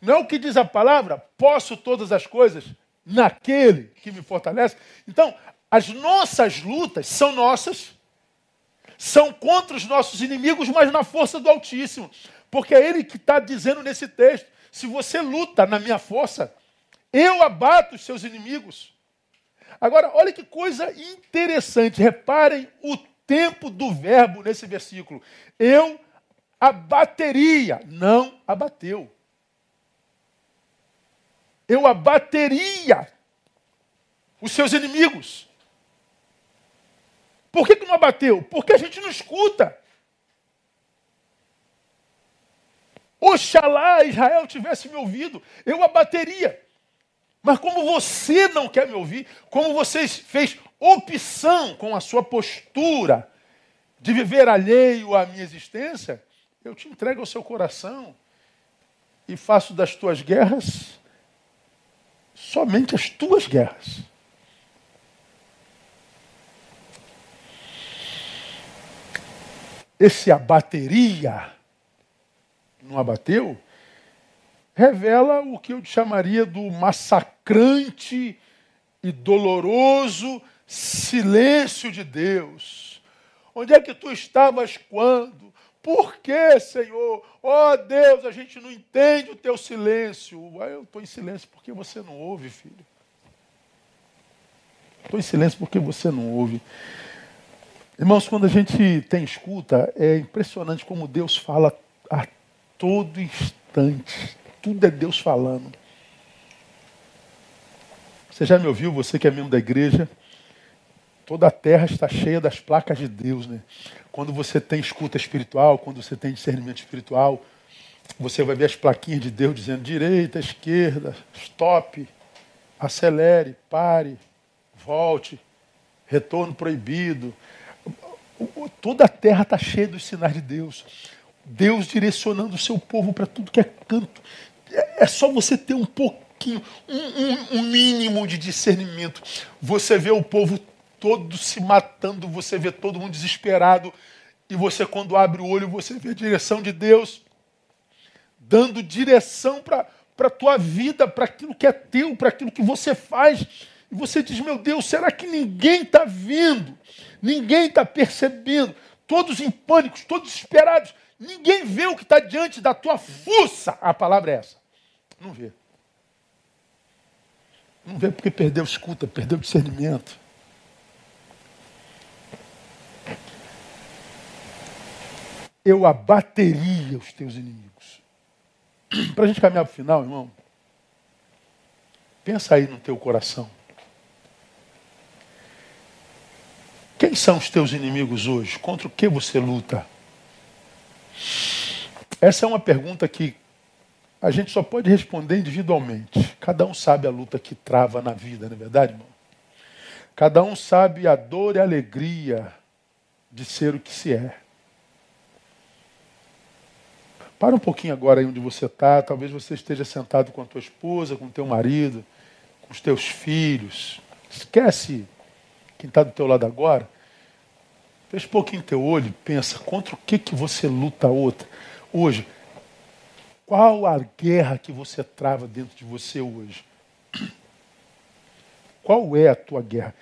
Não é o que diz a palavra? Posso todas as coisas naquele que me fortalece. Então, as nossas lutas são nossas, são contra os nossos inimigos, mas na força do Altíssimo. Porque é Ele que está dizendo nesse texto: se você luta na minha força, eu abato os seus inimigos. Agora, olha que coisa interessante, reparem o tempo do verbo nesse versículo. Eu abateria, não abateu eu abateria os seus inimigos. Por que, que não abateu? Porque a gente não escuta. Oxalá Israel tivesse me ouvido, eu abateria. Mas como você não quer me ouvir, como você fez opção com a sua postura de viver alheio à minha existência, eu te entrego ao seu coração e faço das tuas guerras somente as tuas guerras. Esse abateria não abateu, revela o que eu chamaria do massacrante e doloroso silêncio de Deus. Onde é que tu estavas quando? Por que, Senhor? Ó oh, Deus, a gente não entende o teu silêncio. Eu estou em silêncio porque você não ouve, filho. Estou em silêncio porque você não ouve. Irmãos, quando a gente tem escuta, é impressionante como Deus fala a todo instante. Tudo é Deus falando. Você já me ouviu, você que é membro da igreja? Toda a terra está cheia das placas de Deus, né? Quando você tem escuta espiritual, quando você tem discernimento espiritual, você vai ver as plaquinhas de Deus dizendo direita, esquerda, stop, acelere, pare, volte, retorno proibido. Toda a terra está cheia dos sinais de Deus. Deus direcionando o seu povo para tudo que é canto. É, é só você ter um pouquinho, um, um, um mínimo de discernimento. Você vê o povo todos se matando, você vê todo mundo desesperado, e você, quando abre o olho, você vê a direção de Deus dando direção para a tua vida, para aquilo que é teu, para aquilo que você faz. E você diz: Meu Deus, será que ninguém está vendo? Ninguém está percebendo? Todos em pânico, todos desesperados. Ninguém vê o que está diante da tua fuça. A palavra é essa. Não vê. Não vê porque perdeu escuta, perdeu discernimento. Eu abateria os teus inimigos. Para a gente caminhar para o final, irmão, pensa aí no teu coração. Quem são os teus inimigos hoje? Contra o que você luta? Essa é uma pergunta que a gente só pode responder individualmente. Cada um sabe a luta que trava na vida, não é verdade, irmão? Cada um sabe a dor e a alegria de ser o que se é. Para um pouquinho agora aí onde você está. Talvez você esteja sentado com a tua esposa, com o teu marido, com os teus filhos. Esquece quem está do teu lado agora. Fecha um pouquinho teu olho e pensa contra o que, que você luta outra. hoje. Qual a guerra que você trava dentro de você hoje? Qual é a tua guerra?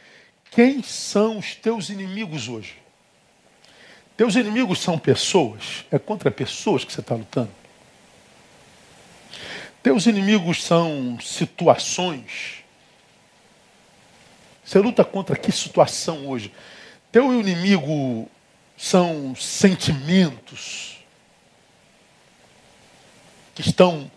Quem são os teus inimigos hoje? Teus inimigos são pessoas? É contra pessoas que você está lutando? Teus inimigos são situações? Você luta contra que situação hoje? Teu inimigo são sentimentos que estão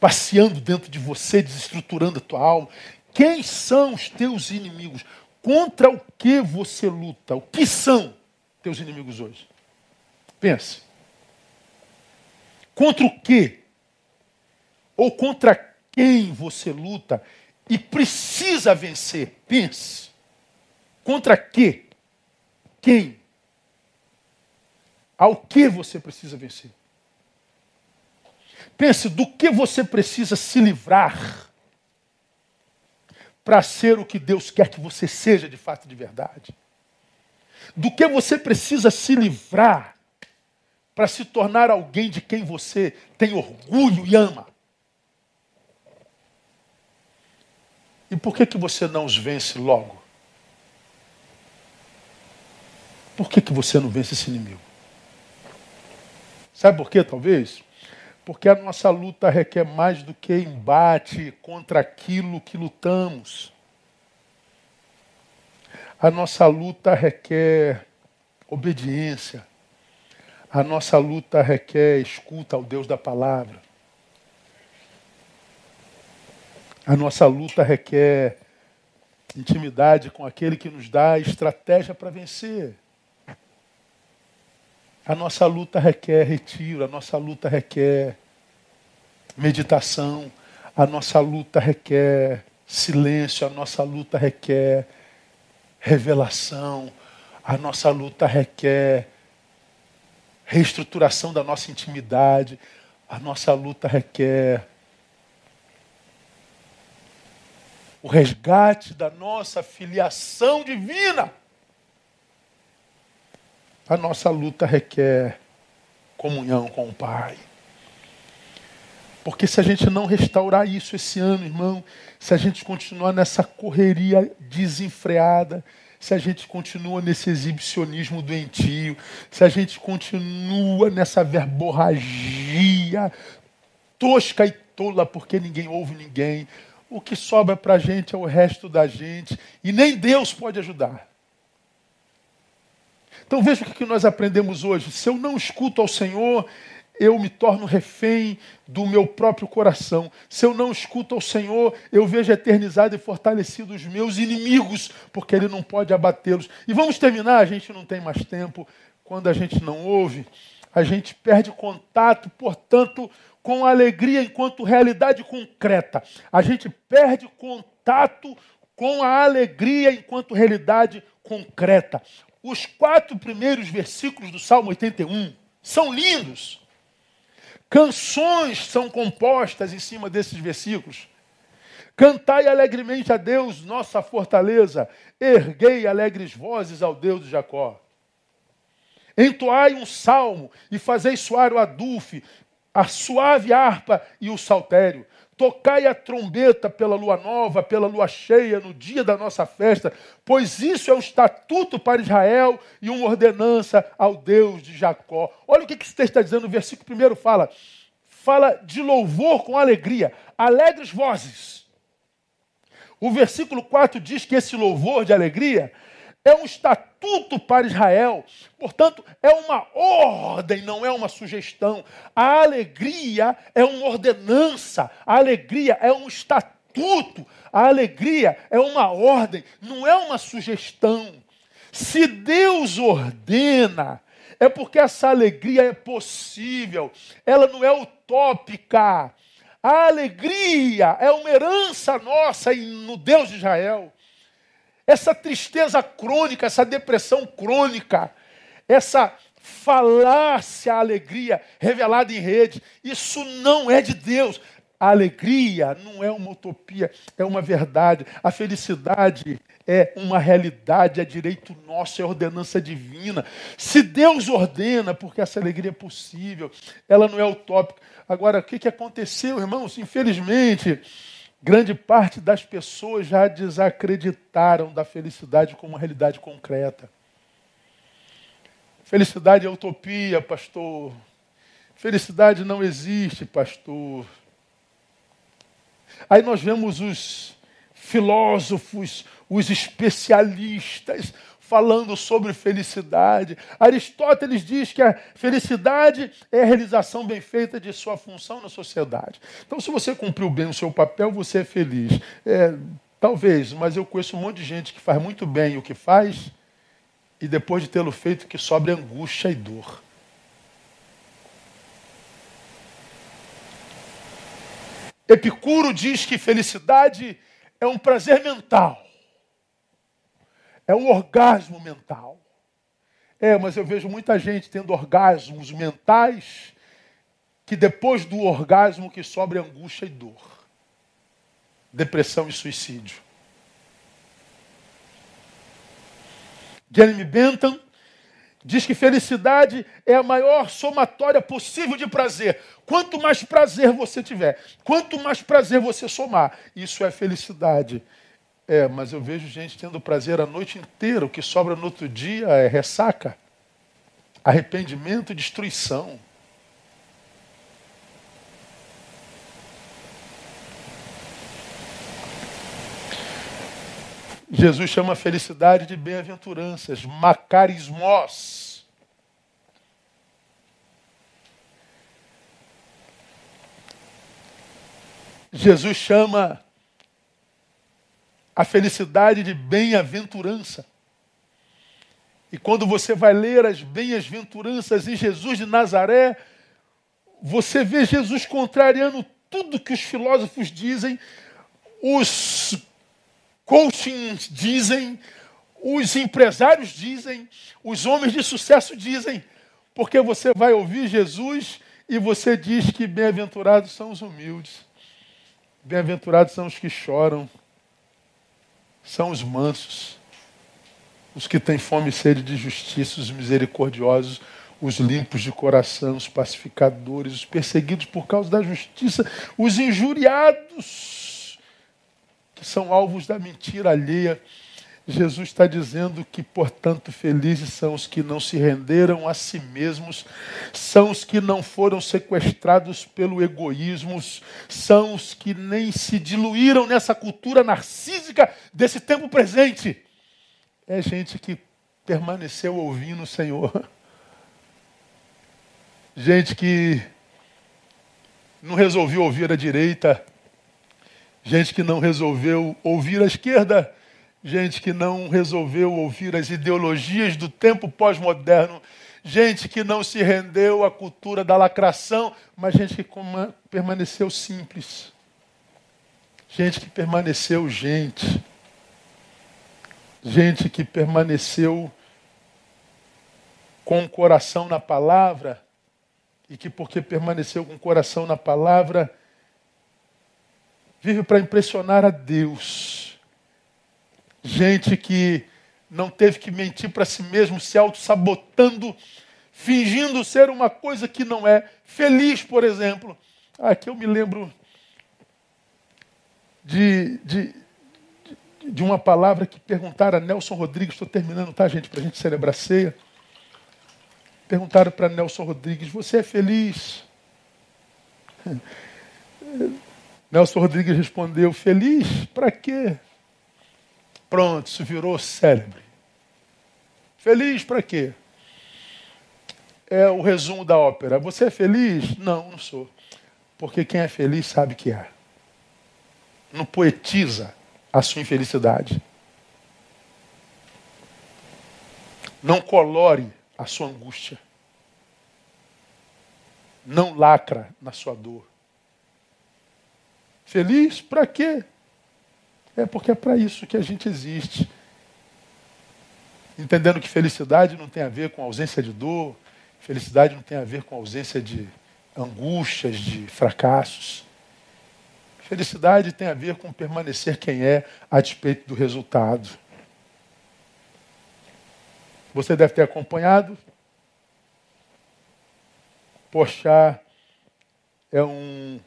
passeando dentro de você, desestruturando a tua alma. Quem são os teus inimigos? Contra o que você luta? O que são teus inimigos hoje? Pense. Contra o que? Ou contra quem você luta e precisa vencer? Pense. Contra que? Quem? Ao que você precisa vencer? Pense do que você precisa se livrar para ser o que Deus quer que você seja de fato de verdade? Do que você precisa se livrar para se tornar alguém de quem você tem orgulho e ama? E por que, que você não os vence logo? Por que, que você não vence esse inimigo? Sabe por quê, talvez? Porque a nossa luta requer mais do que embate contra aquilo que lutamos. A nossa luta requer obediência. A nossa luta requer escuta ao Deus da palavra. A nossa luta requer intimidade com aquele que nos dá estratégia para vencer. A nossa luta requer retiro, a nossa luta requer meditação, a nossa luta requer silêncio, a nossa luta requer revelação, a nossa luta requer reestruturação da nossa intimidade, a nossa luta requer o resgate da nossa filiação divina. A nossa luta requer comunhão com o Pai. Porque se a gente não restaurar isso esse ano, irmão, se a gente continuar nessa correria desenfreada, se a gente continua nesse exibicionismo doentio, se a gente continua nessa verborragia tosca e tola, porque ninguém ouve ninguém, o que sobra para a gente é o resto da gente, e nem Deus pode ajudar. Então veja o que nós aprendemos hoje. Se eu não escuto ao Senhor, eu me torno refém do meu próprio coração. Se eu não escuto ao Senhor, eu vejo eternizado e fortalecido os meus inimigos, porque Ele não pode abatê-los. E vamos terminar, a gente não tem mais tempo. Quando a gente não ouve, a gente perde contato, portanto, com a alegria enquanto realidade concreta. A gente perde contato com a alegria enquanto realidade concreta. Os quatro primeiros versículos do Salmo 81 são lindos. Canções são compostas em cima desses versículos. Cantai alegremente a Deus, nossa fortaleza. Erguei alegres vozes ao Deus de Jacó. Entoai um salmo e fazei soar o adufe, a suave harpa e o saltério. Tocai a trombeta pela lua nova, pela lua cheia, no dia da nossa festa, pois isso é um estatuto para Israel e uma ordenança ao Deus de Jacó. Olha o que esse texto está dizendo, o versículo primeiro fala. Fala de louvor com alegria, alegres vozes. O versículo 4 diz que esse louvor de alegria é um estatuto para Israel. Portanto, é uma ordem, não é uma sugestão. A alegria é uma ordenança, a alegria é um estatuto, a alegria é uma ordem, não é uma sugestão. Se Deus ordena, é porque essa alegria é possível, ela não é utópica. A alegria é uma herança nossa no Deus de Israel. Essa tristeza crônica, essa depressão crônica, essa falácia, alegria revelada em rede, isso não é de Deus. A alegria não é uma utopia, é uma verdade. A felicidade é uma realidade, é direito nosso, é ordenança divina. Se Deus ordena, porque essa alegria é possível, ela não é utópica. Agora, o que, que aconteceu, irmãos? Infelizmente, Grande parte das pessoas já desacreditaram da felicidade como realidade concreta. Felicidade é utopia, pastor. Felicidade não existe, pastor. Aí nós vemos os filósofos, os especialistas, falando sobre felicidade. Aristóteles diz que a felicidade é a realização bem feita de sua função na sociedade. Então, se você cumpriu bem o seu papel, você é feliz. É, talvez, mas eu conheço um monte de gente que faz muito bem o que faz e depois de tê-lo feito que sobre angústia e dor. Epicuro diz que felicidade é um prazer mental. É um orgasmo mental. É, mas eu vejo muita gente tendo orgasmos mentais que depois do orgasmo que sobra angústia e dor. Depressão e suicídio. Jeremy Bentham diz que felicidade é a maior somatória possível de prazer. Quanto mais prazer você tiver, quanto mais prazer você somar, isso é felicidade. É, mas eu vejo gente tendo prazer a noite inteira, o que sobra no outro dia é ressaca, arrependimento e destruição. Jesus chama a felicidade de bem-aventuranças, macarismos. Jesus chama a felicidade de bem-aventurança. E quando você vai ler as bem-aventuranças em Jesus de Nazaré, você vê Jesus contrariando tudo que os filósofos dizem, os coachings dizem, os empresários dizem, os homens de sucesso dizem, porque você vai ouvir Jesus e você diz que bem-aventurados são os humildes, bem-aventurados são os que choram, são os mansos, os que têm fome e sede de justiça, os misericordiosos, os limpos de coração, os pacificadores, os perseguidos por causa da justiça, os injuriados, que são alvos da mentira alheia. Jesus está dizendo que, portanto, felizes são os que não se renderam a si mesmos, são os que não foram sequestrados pelo egoísmo, são os que nem se diluíram nessa cultura narcísica desse tempo presente. É gente que permaneceu ouvindo o Senhor. Gente que não resolveu ouvir a direita, gente que não resolveu ouvir a esquerda gente que não resolveu ouvir as ideologias do tempo pós-moderno, gente que não se rendeu à cultura da lacração, mas gente que permaneceu simples, gente que permaneceu gente, gente que permaneceu com o coração na palavra e que, porque permaneceu com o coração na palavra, vive para impressionar a Deus gente que não teve que mentir para si mesmo, se auto-sabotando, fingindo ser uma coisa que não é. Feliz, por exemplo. Aqui eu me lembro de, de, de uma palavra que perguntaram a Nelson Rodrigues, estou terminando, tá, gente, para a gente celebrar a ceia. Perguntaram para Nelson Rodrigues: Você é feliz? Nelson Rodrigues respondeu: Feliz? Para quê? Pronto, isso virou célebre. Feliz para quê? É o resumo da ópera. Você é feliz? Não, não sou. Porque quem é feliz sabe que é. Não poetiza a sua infelicidade. Não colore a sua angústia. Não lacra na sua dor. Feliz para quê? É porque é para isso que a gente existe. Entendendo que felicidade não tem a ver com ausência de dor, felicidade não tem a ver com ausência de angústias, de fracassos. Felicidade tem a ver com permanecer quem é a despeito do resultado. Você deve ter acompanhado. Pochá é um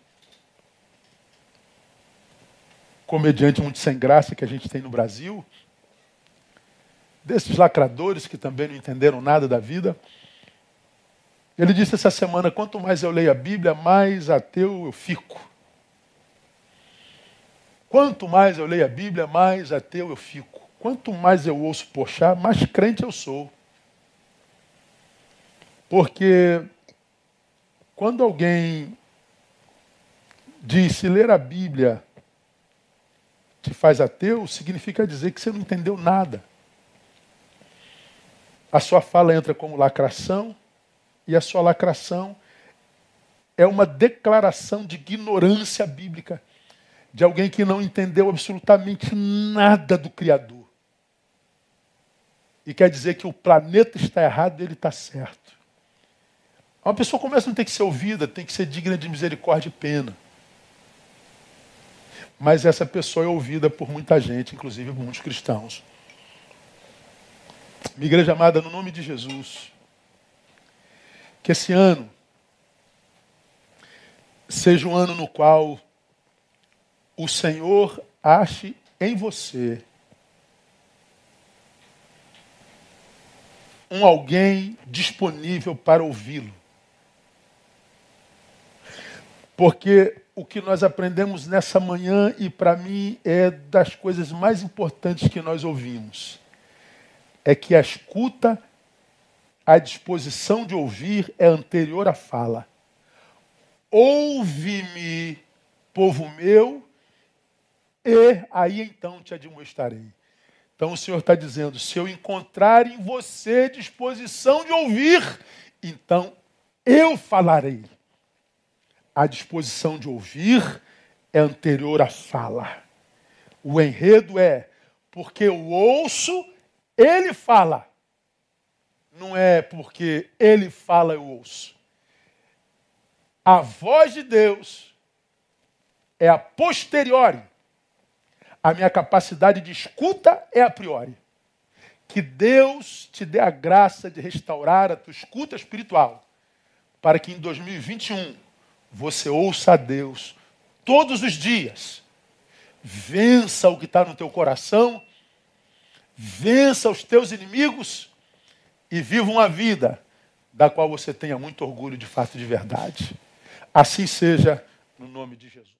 comediante muito sem graça que a gente tem no Brasil, desses lacradores que também não entenderam nada da vida. Ele disse essa semana: quanto mais eu leio a Bíblia, mais ateu eu fico. Quanto mais eu leio a Bíblia, mais ateu eu fico. Quanto mais eu ouço Pochá, mais crente eu sou. Porque quando alguém diz se ler a Bíblia te faz ateu, significa dizer que você não entendeu nada. A sua fala entra como lacração, e a sua lacração é uma declaração de ignorância bíblica, de alguém que não entendeu absolutamente nada do Criador. E quer dizer que o planeta está errado e ele está certo. Uma pessoa começa a não ter que ser ouvida, tem que ser digna de misericórdia e pena. Mas essa pessoa é ouvida por muita gente, inclusive muitos cristãos. Minha igreja amada, no nome de Jesus, que esse ano seja um ano no qual o Senhor ache em você um alguém disponível para ouvi-lo. Porque o que nós aprendemos nessa manhã e para mim é das coisas mais importantes que nós ouvimos. É que a escuta, a disposição de ouvir é anterior à fala. Ouve-me, povo meu, e aí então te admoestarei. Então o Senhor está dizendo: se eu encontrar em você disposição de ouvir, então eu falarei. A disposição de ouvir é anterior à fala. O enredo é porque eu ouço, ele fala. Não é porque ele fala, eu ouço. A voz de Deus é a posteriori. A minha capacidade de escuta é a priori. Que Deus te dê a graça de restaurar a tua escuta espiritual, para que em 2021 você ouça a Deus todos os dias. Vença o que está no teu coração, vença os teus inimigos e viva uma vida da qual você tenha muito orgulho de fato de verdade. Assim seja, no nome de Jesus.